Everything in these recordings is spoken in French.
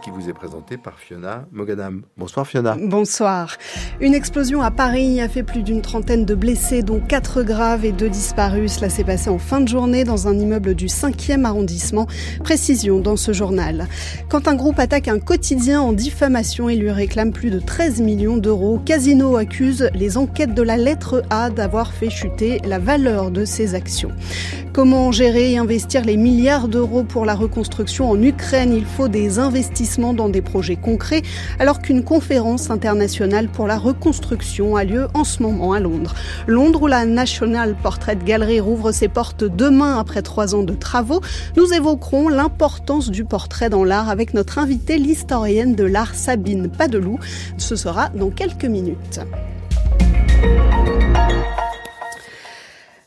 qui vous est présenté par Fiona Mogadam. Bonsoir Fiona. Bonsoir. Une explosion à Paris a fait plus d'une trentaine de blessés, dont quatre graves et deux disparus. Cela s'est passé en fin de journée dans un immeuble du 5e arrondissement. Précision dans ce journal. Quand un groupe attaque un quotidien en diffamation et lui réclame plus de 13 millions d'euros, Casino accuse les enquêtes de la lettre A d'avoir fait chuter la valeur de ses actions. Comment gérer et investir les milliards d'euros pour la reconstruction en Ukraine? Il faut des investissements dans des projets concrets, alors qu'une conférence internationale pour la reconstruction a lieu en ce moment à Londres. Londres où la National Portrait Gallery rouvre ses portes demain après trois ans de travaux. Nous évoquerons l'importance du portrait dans l'art avec notre invitée, l'historienne de l'art Sabine Padeloup. Ce sera dans quelques minutes.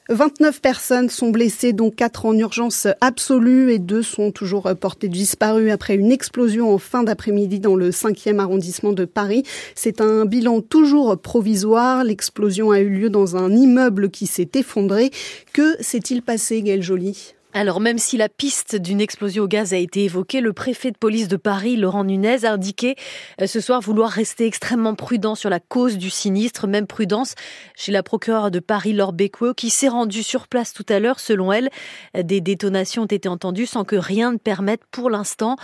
29 personnes sont blessées, dont 4 en urgence absolue et 2 sont toujours portées disparues après une explosion en fin d'après-midi dans le 5e arrondissement de Paris. C'est un bilan toujours provisoire. L'explosion a eu lieu dans un immeuble qui s'est effondré. Que s'est-il passé, Gaëlle Joly? Alors même si la piste d'une explosion au gaz a été évoquée, le préfet de police de Paris, Laurent Nunez, a indiqué euh, ce soir vouloir rester extrêmement prudent sur la cause du sinistre, même prudence chez la procureure de Paris, Laure Becquot, qui s'est rendue sur place tout à l'heure. Selon elle, des détonations ont été entendues sans que rien ne permette pour l'instant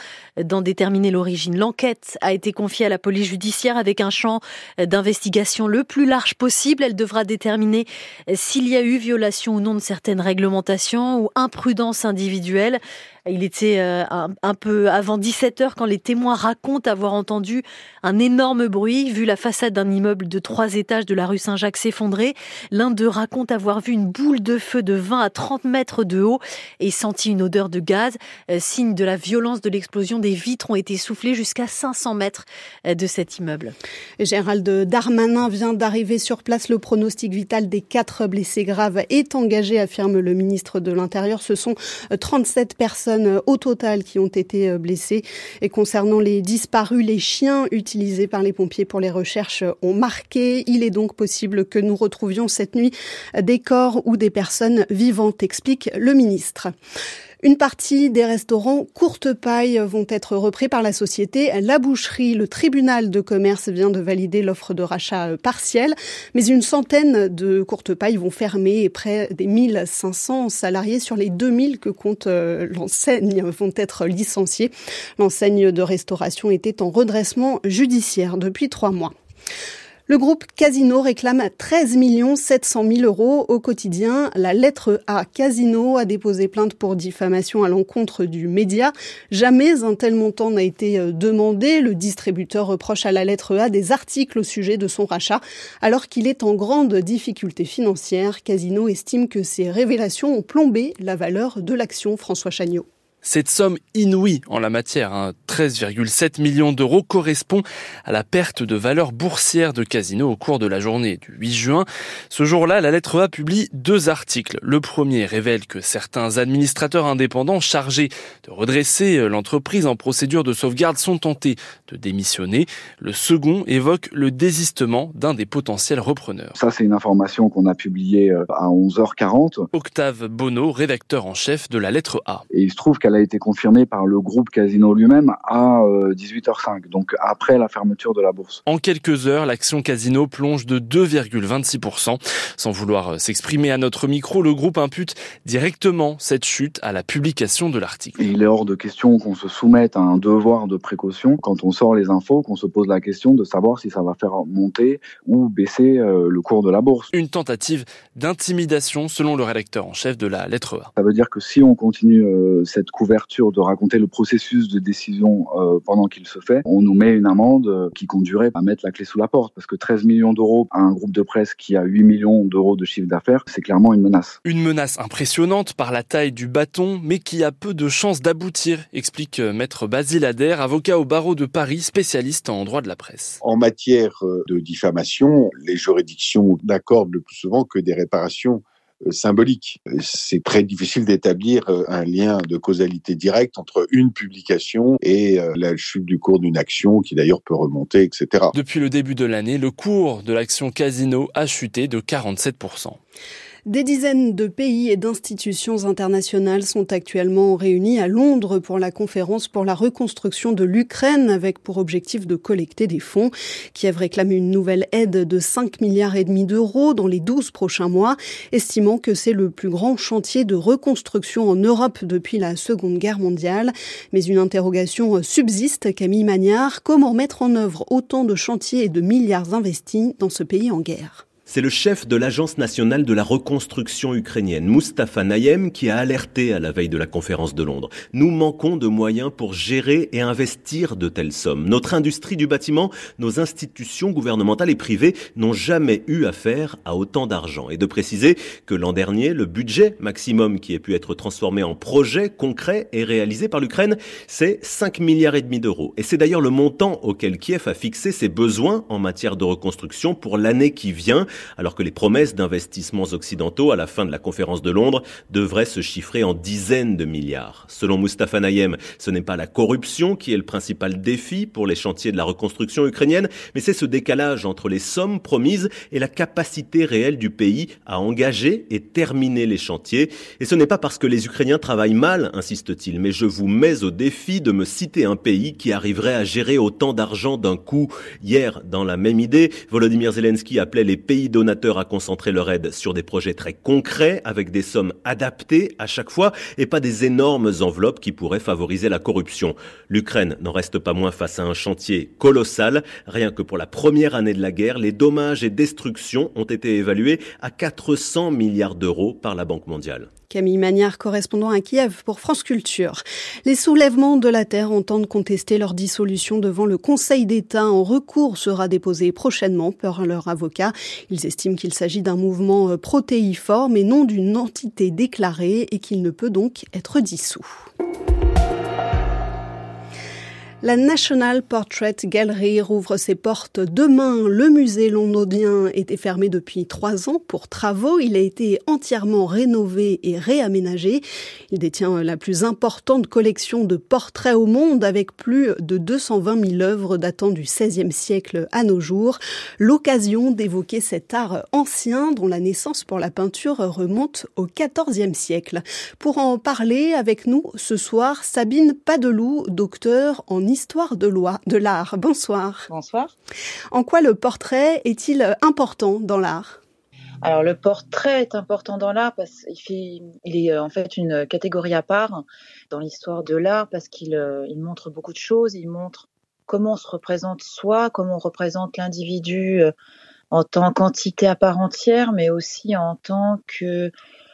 d'en déterminer l'origine. L'enquête a été confiée à la police judiciaire avec un champ d'investigation le plus large possible. Elle devra déterminer s'il y a eu violation ou non de certaines réglementations ou imprudence individuelle. Il était euh, un, peu avant 17 heures quand les témoins racontent avoir entendu un énorme bruit, vu la façade d'un immeuble de trois étages de la rue Saint-Jacques s'effondrer. L'un d'eux raconte avoir vu une boule de feu de 20 à 30 mètres de haut et senti une odeur de gaz. Euh, signe de la violence de l'explosion, des vitres ont été soufflées jusqu'à 500 mètres euh, de cet immeuble. Gérald Darmanin vient d'arriver sur place. Le pronostic vital des quatre blessés graves est engagé, affirme le ministre de l'Intérieur. Ce sont 37 personnes au total qui ont été euh, blessées. Et concernant les disparus, les chiens utilisés par les pompiers pour les recherches ont marqué. Il est donc possible que nous retrouvions cette nuit des corps ou des personnes vivantes, explique le ministre. Une partie des restaurants courte paille vont être repris par la société La Boucherie. Le tribunal de commerce vient de valider l'offre de rachat partielle, mais une centaine de courte paille vont fermer et près des 1500 salariés sur les 2000 que compte euh, l'enseigne vont être licenciés. L'enseigne de restauration était en redressement judiciaire depuis trois mois. Le groupe Casino réclame 13 700 000 euros au quotidien. La lettre A Casino a déposé plainte pour diffamation à l'encontre du média. Jamais un tel montant n'a été euh, demandé. Le distributeur reproche à la lettre A des articles au sujet de son rachat. Alors qu'il est en grande difficulté financière, Casino estime que ces révélations ont plombé la valeur de l'action François Chagnot. Cette somme inouïe en la matière, 13,7 hein, millions d'euros, correspond à la perte de valeur boursière de Casino au cours de la journée du 8 juin. Ce jour-là, la lettre A publie deux articles. Le premier révèle que certains administrateurs indépendants chargés de redresser l'entreprise en procédure de sauvegarde sont tentés de démissionner. Le second évoque le désistement d'un des potentiels repreneurs. Ça, c'est une information qu'on a publiée euh, à 11h40. Octave Bonneau, rédacteur en chef de la lettre A. Et il se trouve qu'elle a été confirmée par le groupe Casino lui-même à 18h05, euh, donc après la fermeture de la bourse. En quelques heures, l'action Casino plonge de 2,26%. Sans vouloir euh, s'exprimer à notre micro, le groupe impute directement cette chute à la publication de l'article. Il est hors de question qu'on se soumette à un devoir de précaution quand on sort les infos, qu'on se pose la question de savoir si ça va faire monter ou baisser euh, le cours de la bourse. Une tentative d'intimidation selon le rédacteur en chef de la lettre A. Ça veut dire que si on continue cette couverture de raconter le processus de décision euh, pendant qu'il se fait, on nous met une amende euh, qui conduirait à mettre la clé sous la porte. Parce que 13 millions d'euros à un groupe de presse qui a 8 millions d'euros de chiffre d'affaires, c'est clairement une menace. Une menace impressionnante par la taille du bâton, mais qui a peu de chances d'aboutir, explique euh, maître Basile Adair, avocat au barreau de Paris, spécialiste en droit de la presse. En matière de diffamation, les juridictions n'accordent le plus souvent que des réparations symbolique. C'est très difficile d'établir euh, un lien de causalité directe entre une publication et euh, la chute du cours d'une action qui d'ailleurs peut remonter, etc. Depuis le début de l'année, le cours de l'action Casino a chuté de 47%. Des dizaines de pays et d'institutions internationales sont actuellement réunis à Londres pour la conférence pour la reconstruction de l'Ukraine avec pour objectif de collecter des fonds. Kiev réclame une nouvelle aide de 5 milliards et demi d'euros dans les 12 prochains mois, estimant que c'est le plus grand chantier de reconstruction en Europe depuis la Seconde Guerre mondiale. Mais une interrogation subsiste, Camille Magnard, comment mettre en œuvre autant de chantiers et de milliards investis dans ce pays en guerre? C'est le chef de l'Agence nationale de la reconstruction ukrainienne, Mustafa Nayem, qui a alerté à la veille de la conférence de Londres. Nous manquons de moyens pour gérer et investir de telles sommes. Notre industrie du bâtiment, nos institutions gouvernementales et privées n'ont jamais eu affaire à autant d'argent. Et de préciser que l'an dernier, le budget maximum qui ait pu être transformé en projet concret et réalisé par l'Ukraine, c'est 5 milliards et demi d'euros. Et c'est d'ailleurs le montant auquel Kiev a fixé ses besoins en matière de reconstruction pour l'année qui vient alors que les promesses d'investissements occidentaux à la fin de la conférence de Londres devraient se chiffrer en dizaines de milliards. Selon Mustafa Nayem, ce n'est pas la corruption qui est le principal défi pour les chantiers de la reconstruction ukrainienne, mais c'est ce décalage entre les sommes promises et la capacité réelle du pays à engager et terminer les chantiers. Et ce n'est pas parce que les Ukrainiens travaillent mal, insiste-t-il, mais je vous mets au défi de me citer un pays qui arriverait à gérer autant d'argent d'un coup. Hier, dans la même idée, Volodymyr Zelensky appelait les pays donateurs à concentrer leur aide sur des projets très concrets avec des sommes adaptées à chaque fois et pas des énormes enveloppes qui pourraient favoriser la corruption. L'Ukraine n'en reste pas moins face à un chantier colossal. Rien que pour la première année de la guerre, les dommages et destructions ont été évalués à 400 milliards d'euros par la Banque mondiale. Camille Magnard, correspondant à Kiev pour France Culture. Les soulèvements de la Terre entendent contester leur dissolution devant le Conseil d'État. Un recours sera déposé prochainement par leur avocat. Ils estiment qu'il s'agit d'un mouvement euh, protéiforme et non d'une entité déclarée et qu'il ne peut donc être dissous. La National Portrait Gallery rouvre ses portes demain. Le musée londonien était fermé depuis trois ans pour travaux. Il a été entièrement rénové et réaménagé. Il détient la plus importante collection de portraits au monde avec plus de 220 000 œuvres datant du XVIe siècle à nos jours. L'occasion d'évoquer cet art ancien dont la naissance pour la peinture remonte au XIVe siècle. Pour en parler avec nous ce soir, Sabine Padeloup, docteur en histoire de de l'art. Bonsoir. Bonsoir. En quoi le portrait est-il important dans l'art? Alors le portrait est important dans l'art parce qu'il il est euh, en fait une catégorie à part dans l'histoire de l'art parce qu'il euh, il montre beaucoup de choses. Il montre comment on se représente soi, comment on représente l'individu euh, en tant qu'entité à part entière, mais aussi en tant que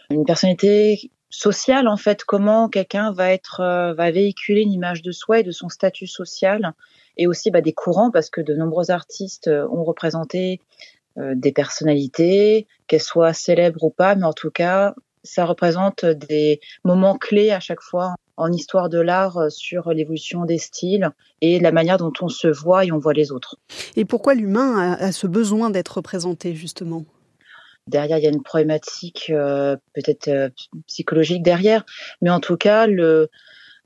une personnalité social en fait comment quelqu'un va être euh, va véhiculer une image de soi et de son statut social et aussi bah, des courants parce que de nombreux artistes euh, ont représenté euh, des personnalités qu'elles soient célèbres ou pas mais en tout cas ça représente des moments clés à chaque fois en histoire de l'art sur l'évolution des styles et la manière dont on se voit et on voit les autres. Et pourquoi l'humain a ce besoin d'être représenté justement? Derrière il y a une problématique euh, peut-être euh, psychologique derrière, mais en tout cas le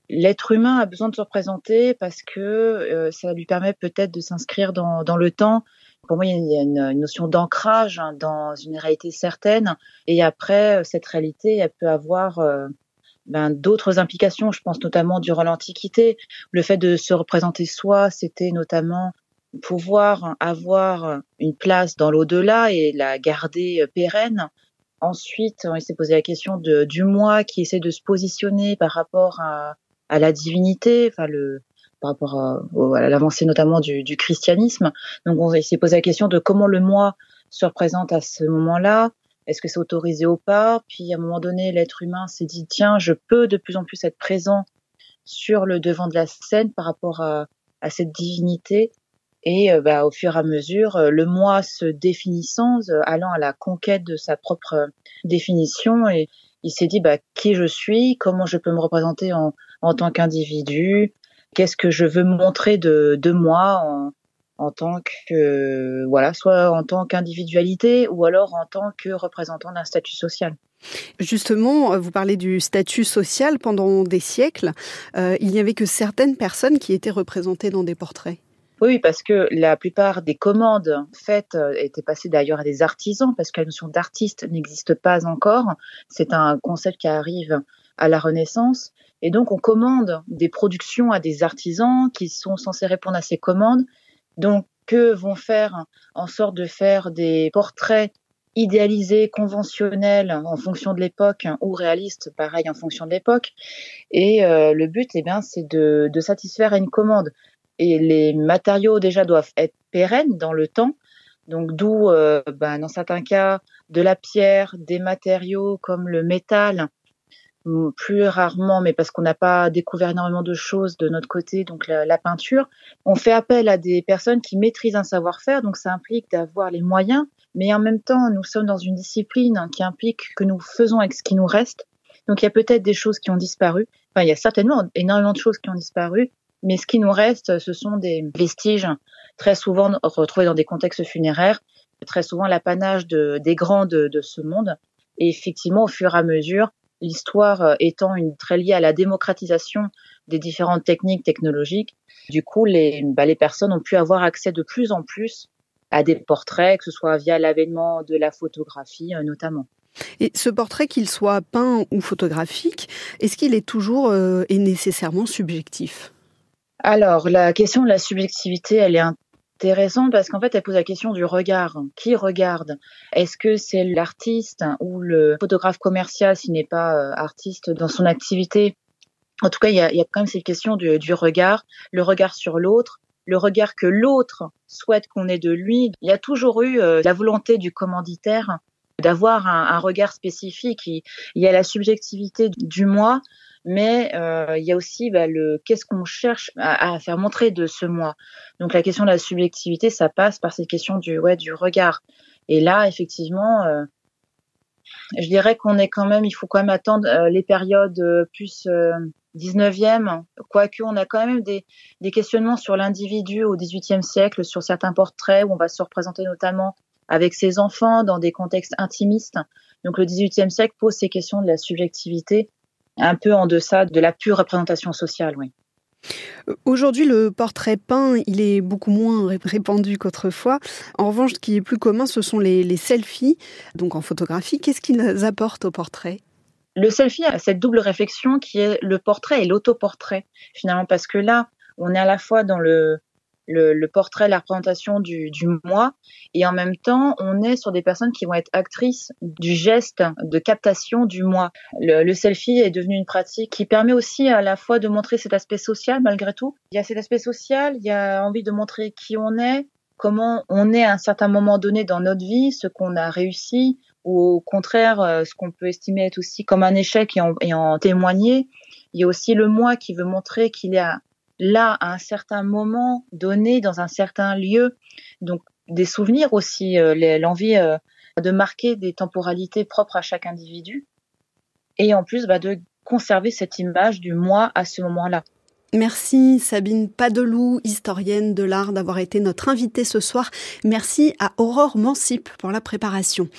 l'être humain a besoin de se représenter parce que euh, ça lui permet peut-être de s'inscrire dans, dans le temps. Pour moi, il y a une, notion d'ancrage hein, dans une réalité certaine. Et après, cette réalité, elle peut avoir ben, d'autres implications. Je pense notamment durant l'Antiquité. Le fait de se représenter soi, c'était notamment pouvoir avoir une place dans l'au-delà et la garder pérenne. Ensuite, il s'est posé la question du moi qui essaie de se positionner par rapport à, la divinité, enfin le, par rapport à, l'avancée notamment du, christianisme. Donc, on s'est posé la question de comment le moi se représente à ce moment-là. Est-ce que c'est autorisé ou pas? Puis, à un moment donné, l'être humain s'est dit tiens, je peux de plus en plus être présent sur le devant de la scène par rapport à cette divinité. Et euh, bah, au fur et à mesure, euh, le moi se définissant, euh, allant à la conquête de sa propre définition, et il s'est dit bah, qui je suis, comment je peux me représenter en, en tant qu'individu, qu'est-ce que je veux montrer de, de moi en, en tant que voilà, soit en tant qu'individualité ou alors en tant que représentant d'un statut social. Justement, vous parlez du statut social pendant des siècles. il n'y avait que certaines personnes qui étaient représentées dans des portraits. Oui, parce que la plupart des commandes faites euh, étaient passées d'ailleurs à des artisans, parce que la notion d'artiste n'existe pas encore. C'est un concept qui arrive à la Renaissance. Et donc, on commande des productions à des artisans qui sont censés répondre à ces commandes. Donc, que vont faire en sorte de faire des portraits idéalisés, conventionnels en fonction de l'époque ou réalistes, pareil en fonction de l'époque. Et euh, le but, eh bien, c'est de, de satisfaire à une commande et les matériaux déjà doivent être pérennes dans le temps. Donc d'où, euh, ben, dans certains cas, de la pierre, des matériaux comme le métal, plus rarement, mais parce qu'on n'a pas découvert énormément de choses de notre côté, donc la, la, peinture. On fait appel à des personnes qui maîtrisent un savoir-faire, donc ça implique d'avoir les moyens, mais en même temps, nous sommes dans une discipline qui implique que nous faisons avec ce qui nous reste. Donc il y a peut-être des choses qui ont disparu. Enfin, il y a certainement énormément de choses qui ont disparu, mais ce qui nous reste, ce sont des vestiges très souvent retrouvés dans des contextes funéraires, très souvent l'apanage de, des grands de, de, ce monde. Et effectivement, au fur et à mesure, l'histoire euh, étant une, très liée à la démocratisation des différentes techniques technologiques, du coup, les, bah, les personnes ont pu avoir accès de plus en plus à des portraits, que ce soit via l'avènement de la photographie euh, notamment. Et ce portrait, qu'il soit peint ou photographique, est-ce qu'il est toujours euh, et nécessairement subjectif? Alors, la question de la subjectivité, elle est intéressante parce qu'en fait, elle pose la question du regard. Qui regarde? Est-ce que c'est l'artiste ou le photographe commercial s'il n'est pas euh, artiste dans son activité? En tout cas, il y a, quand même cette question du, regard, le regard sur l'autre, le regard que l'autre souhaite qu'on ait de lui. Il y a toujours eu euh, la volonté du commanditaire d'avoir un, regard spécifique. Il y a la subjectivité du moi, mais euh, il y a aussi bah, le qu'est-ce qu'on cherche à, à, faire montrer de ce moi? Donc la question de la subjectivité, ça passe par cette question du ouais du regard. Et là, effectivement, euh, je dirais qu'on est quand même, il faut quand même attendre euh, les périodes euh, plus 19e, euh, quoique on a quand même des, des questionnements sur l'individu au 18e siècle, sur certains portraits où on va se représenter notamment avec ses enfants dans des contextes intimistes. Donc le 18e siècle pose ces questions de la subjectivité un peu en deçà de la pure représentation sociale, oui. Aujourd'hui, le portrait peint, il est beaucoup moins répandu qu'autrefois. En revanche, ce qui est plus commun, ce sont les, les selfies, donc en photographie. Qu'est-ce qu'ils apportent au portrait? Le selfie a cette double réflexion qui est le portrait et l'autoportrait, finalement, parce que là, on est à la fois dans le, le, le, portrait, la représentation du, du, moi, et en même temps, on est sur des personnes qui vont être actrices du geste de captation du moi. Le, le, selfie est devenu une pratique qui permet aussi à la fois de montrer cet aspect social malgré tout. Il y a cet aspect social, il y a envie de montrer qui on est, comment on est à un certain moment donné dans notre vie, ce qu'on a réussi, ou au contraire, euh, ce qu'on peut estimer être aussi comme un échec et en, et en témoigner. Il y a aussi le moi qui veut montrer qu'il est à là à un certain moment donné dans un certain lieu. Donc des souvenirs aussi, euh, l'envie euh, de marquer des temporalités propres à chaque individu et en plus bah, de conserver cette image du moi à ce moment-là. Merci Sabine Padelou, historienne de l'art, d'avoir été notre invitée ce soir. Merci à Aurore Mansip pour la préparation.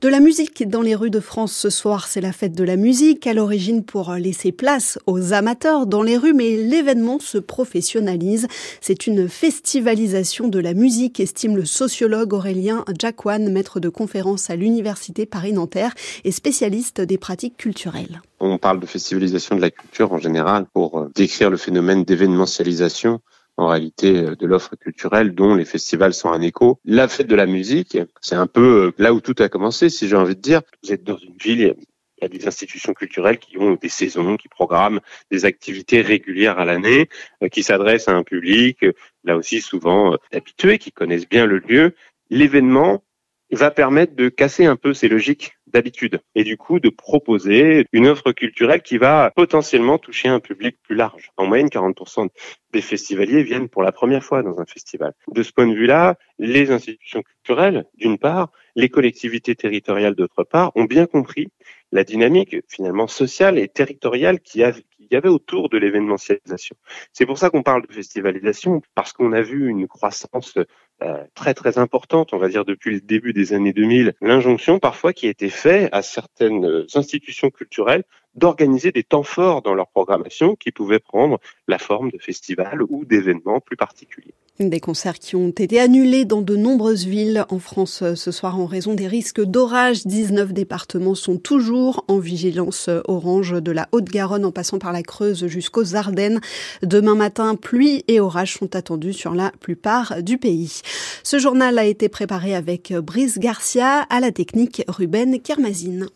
De la musique dans les rues de France ce soir, c'est la fête de la musique, à l'origine pour laisser place aux amateurs dans les rues, mais l'événement se professionnalise. C'est une festivalisation de la musique, estime le sociologue Aurélien Jacquan, maître de conférence à l'Université Paris-Nanterre et spécialiste des pratiques culturelles. On parle de festivalisation de la culture en général pour décrire le phénomène d'événementialisation en réalité de l'offre culturelle dont les festivals sont un écho. La fête de la musique, c'est un peu là où tout a commencé, si j'ai envie de dire. Vous êtes dans une ville, il y a des institutions culturelles qui ont des saisons, qui programment des activités régulières à l'année, qui s'adressent à un public, là aussi souvent habitué, qui connaissent bien le lieu. L'événement va permettre de casser un peu ces logiques d'habitude et du coup de proposer une offre culturelle qui va potentiellement toucher un public plus large. En moyenne, 40% des festivaliers viennent pour la première fois dans un festival. De ce point de vue-là, les institutions culturelles, d'une part, les collectivités territoriales, d'autre part, ont bien compris la dynamique finalement sociale et territoriale qu'il y avait autour de l'événementialisation. C'est pour ça qu'on parle de festivalisation, parce qu'on a vu une croissance euh, très très importante, on va dire depuis le début des années 2000, l'injonction parfois qui a été faite à certaines institutions culturelles d'organiser des temps forts dans leur programmation qui pouvaient prendre la forme de festivals ou d'événements plus particuliers. Des concerts qui ont été annulés dans de nombreuses villes en France ce soir en raison des risques d'orage. 19 départements sont toujours en vigilance orange de la Haute-Garonne en passant par la Creuse jusqu'aux Ardennes. Demain matin, pluie et orage sont attendus sur la plupart du pays. Ce journal a été préparé avec Brice Garcia à la technique Ruben Kermazine.